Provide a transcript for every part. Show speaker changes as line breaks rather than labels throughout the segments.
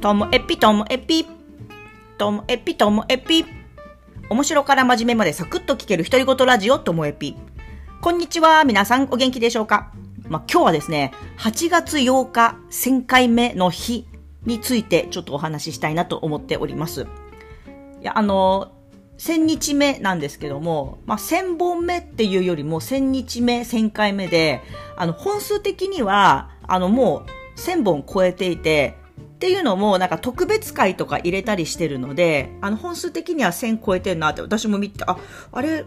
ともえぴともえぴ。ともえぴともえぴ。面白から真面目までサクッと聞ける独り言ラジオともえぴ。こんにちは。皆さんお元気でしょうか？まあ、今日はですね、8月8日1000回目の日についてちょっとお話ししたいなと思っております。いや、あの、1000日目なんですけども、まあ、1000本目っていうよりも1000日目、1000回目で、あの、本数的には、あの、もう1000本超えていて、っていうのも、なんか特別会とか入れたりしてるので、あの、本数的には1000超えてんなって私も見て、あ、あれ、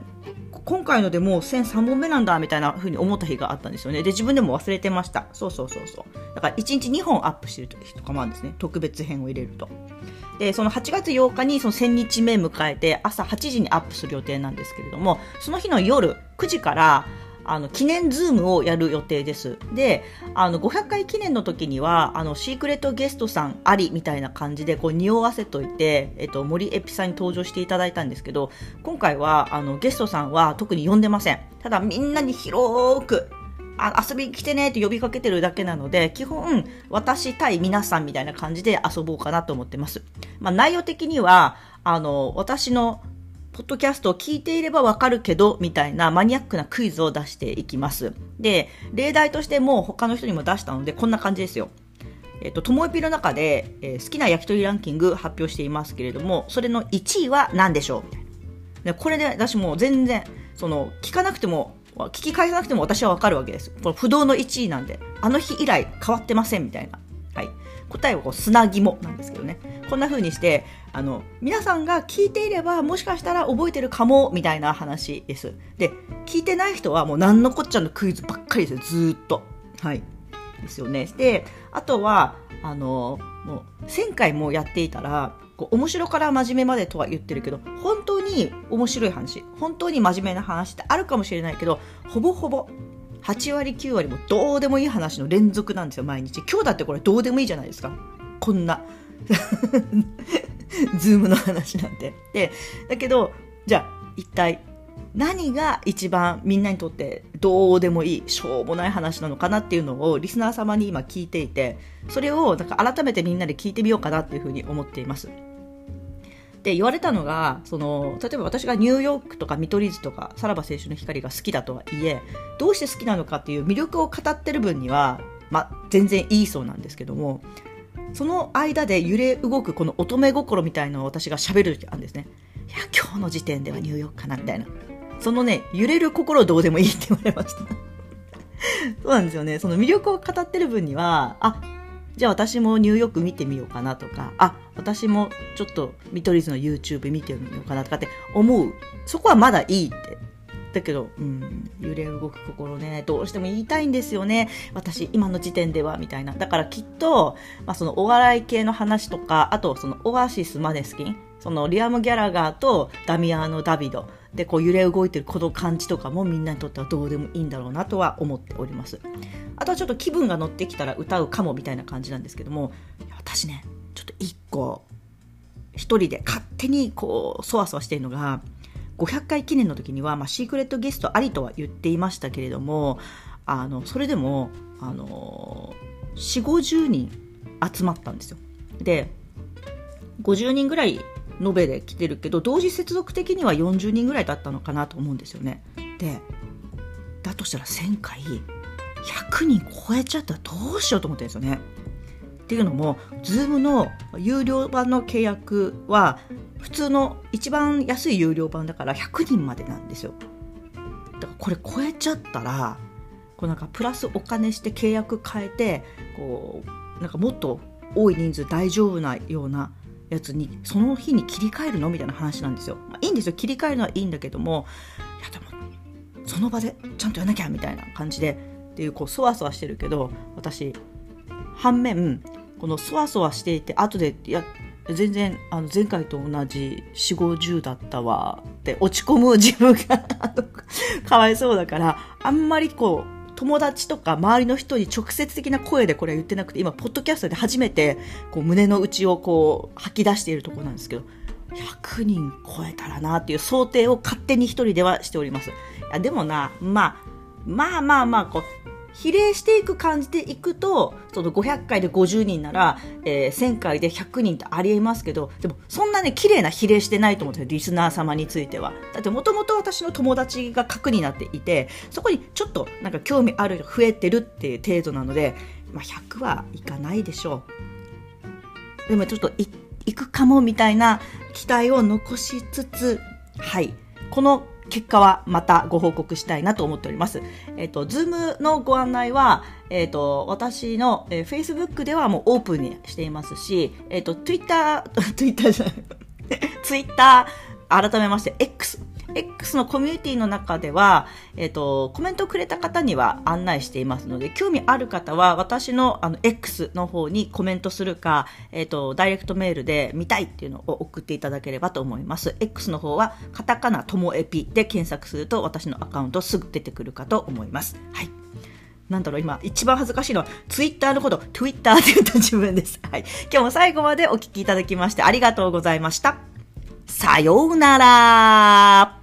今回のでもう1003本目なんだ、みたいな風に思った日があったんですよね。で、自分でも忘れてました。そうそうそうそう。だから1日2本アップしてる時とかもあるんですね。特別編を入れると。で、その8月8日にその1000日目迎えて、朝8時にアップする予定なんですけれども、その日の夜9時から、あの、記念ズームをやる予定です。で、あの、500回記念の時には、あの、シークレットゲストさんありみたいな感じで、こう、匂わせといて、えっと、森エピさんに登場していただいたんですけど、今回は、あの、ゲストさんは特に呼んでません。ただ、みんなに広く、あ遊びに来てねって呼びかけてるだけなので、基本、私対皆さんみたいな感じで遊ぼうかなと思ってます。まあ、内容的には、あの、私のポッドキャストを聞いていればわかるけど、みたいなマニアックなクイズを出していきます。で、例題としても他の人にも出したので、こんな感じですよ。えっと、ともえぴの中で、えー、好きな焼き鳥ランキング発表していますけれども、それの1位は何でしょう？みたいな。これで私もう全然、その、聞かなくても、聞き返さなくても私はわかるわけです。この不動の1位なんで、あの日以来変わってませんみたいな。答えはこう砂肝なんですけどね。こんな風にして、あの、皆さんが聞いていれば、もしかしたら覚えてるかも、みたいな話です。で、聞いてない人はもう何のこっちゃのクイズばっかりですよ、ずっと。はい。ですよね。で、あとは、あの、もう、1000回もやっていたら、こう面白から真面目までとは言ってるけど、本当に面白い話、本当に真面目な話ってあるかもしれないけど、ほぼほぼ8割9割もどうでもいい話の連続なんですよ、毎日。今日だってこれどうでもいいじゃないですか。こんな。ズームの話なんて。で、だけど、じゃあ、一体、何が一番みんなにとってどうでもいい、しょうもない話なのかなっていうのをリスナー様に今聞いていて、それをなんか改めてみんなで聞いてみようかなっていうふうに思っています。って言われたのがその例えば私がニューヨークとか見取り図とかさらば青春の光が好きだとはいえどうして好きなのかっていう魅力を語ってる分には、まあ全然いいそうなんですけどもその間で揺れ動くこの乙女心みたいなのを私が喋る時あるんですねいや今日の時点ではニューヨークかなみたいなそのね揺れる心どうでもいいって言われました そうなんですよねその魅力を語ってる分にはあじゃあ私もニューヨーク見てみようかなとか、あ、私もちょっと見取り図の YouTube 見てみようかなとかって思う。そこはまだいいって。だけど、うん、揺れ動く心ね、どうしても言いたいんですよね。私、今の時点では、みたいな。だからきっと、まあそのお笑い系の話とか、あとそのオアシス・マネスキン、そのリアム・ギャラガーとダミアーノ・ダビドでこう揺れ動いてるこの感じとかもみんなにとってはどうでもいいんだろうなとは思っております。あとはちょっと気分が乗ってきたら歌うかもみたいな感じなんですけども、私ね、ちょっと一個、一人で勝手にこう、そわそわしてるのが、500回記念の時には、まあ、シークレットゲストありとは言っていましたけれども、あの、それでも、あの、4、50人集まったんですよ。で、50人ぐらい延べで来てるけど、同時接続的には40人ぐらいだったのかなと思うんですよね。で、だとしたら1000回100人超えちゃったらどうしようと思ってるんですよね。っていうのも、Zoom の有料版の契約は、普通の一番安い有料版だから100人までなんですよ。だからこれ超えちゃったら、こうなんかプラスお金して契約変えて、こう、なんかもっと多い人数大丈夫なようなやつに、その日に切り替えるのみたいな話なんですよ。まあ、いいんですよ。切り替えるのはいいんだけども、いやでも、その場でちゃんとやんなきゃみたいな感じで、っていうこうそわそわしてるけど私反面このそわそわしていて後でいや全然あの前回と同じ4 5 0だったわって落ち込む自分がかわいそうだからあんまりこう友達とか周りの人に直接的な声でこれは言ってなくて今ポッドキャストで初めてこう胸の内をこう吐き出しているところなんですけど100人超えたらなっていう想定を勝手に一人ではしております。いやでもな、まあ、まあまあまあ、こう、比例していく感じでいくと、その500回で50人なら、えー、1000回で100人ってありえますけど、でもそんなね、綺麗な比例してないと思うんですよ、リスナー様については。だってもともと私の友達が核になっていて、そこにちょっとなんか興味ある人増えてるっていう程度なので、まあ、100はいかないでしょう。でもちょっとい、いくかもみたいな期待を残しつつ、はい。この結果はまたご報告したいなと思っております。えっ、ー、と、ズームのご案内は、えっ、ー、と、私の、えー、Facebook ではもうオープンにしていますし、えっ、ー、と、Twitter、Twitter じゃない、Twitter、改めまして X、X のコミュニティの中では、えっ、と、コメントをくれた方には案内していますので、興味ある方は私のあの X の方にコメントするか、えっ、と、ダイレクトメールで見たいっていうのを送っていただければと思います。X の方は、カタカナともエピで検索すると私のアカウントすぐ出てくるかと思います。はい。なんだろう、今、一番恥ずかしいのは、ツイッターのこと、ツイッターって言った自分です。はい。今日も最後までお聞きいただきましてありがとうございました。さようなら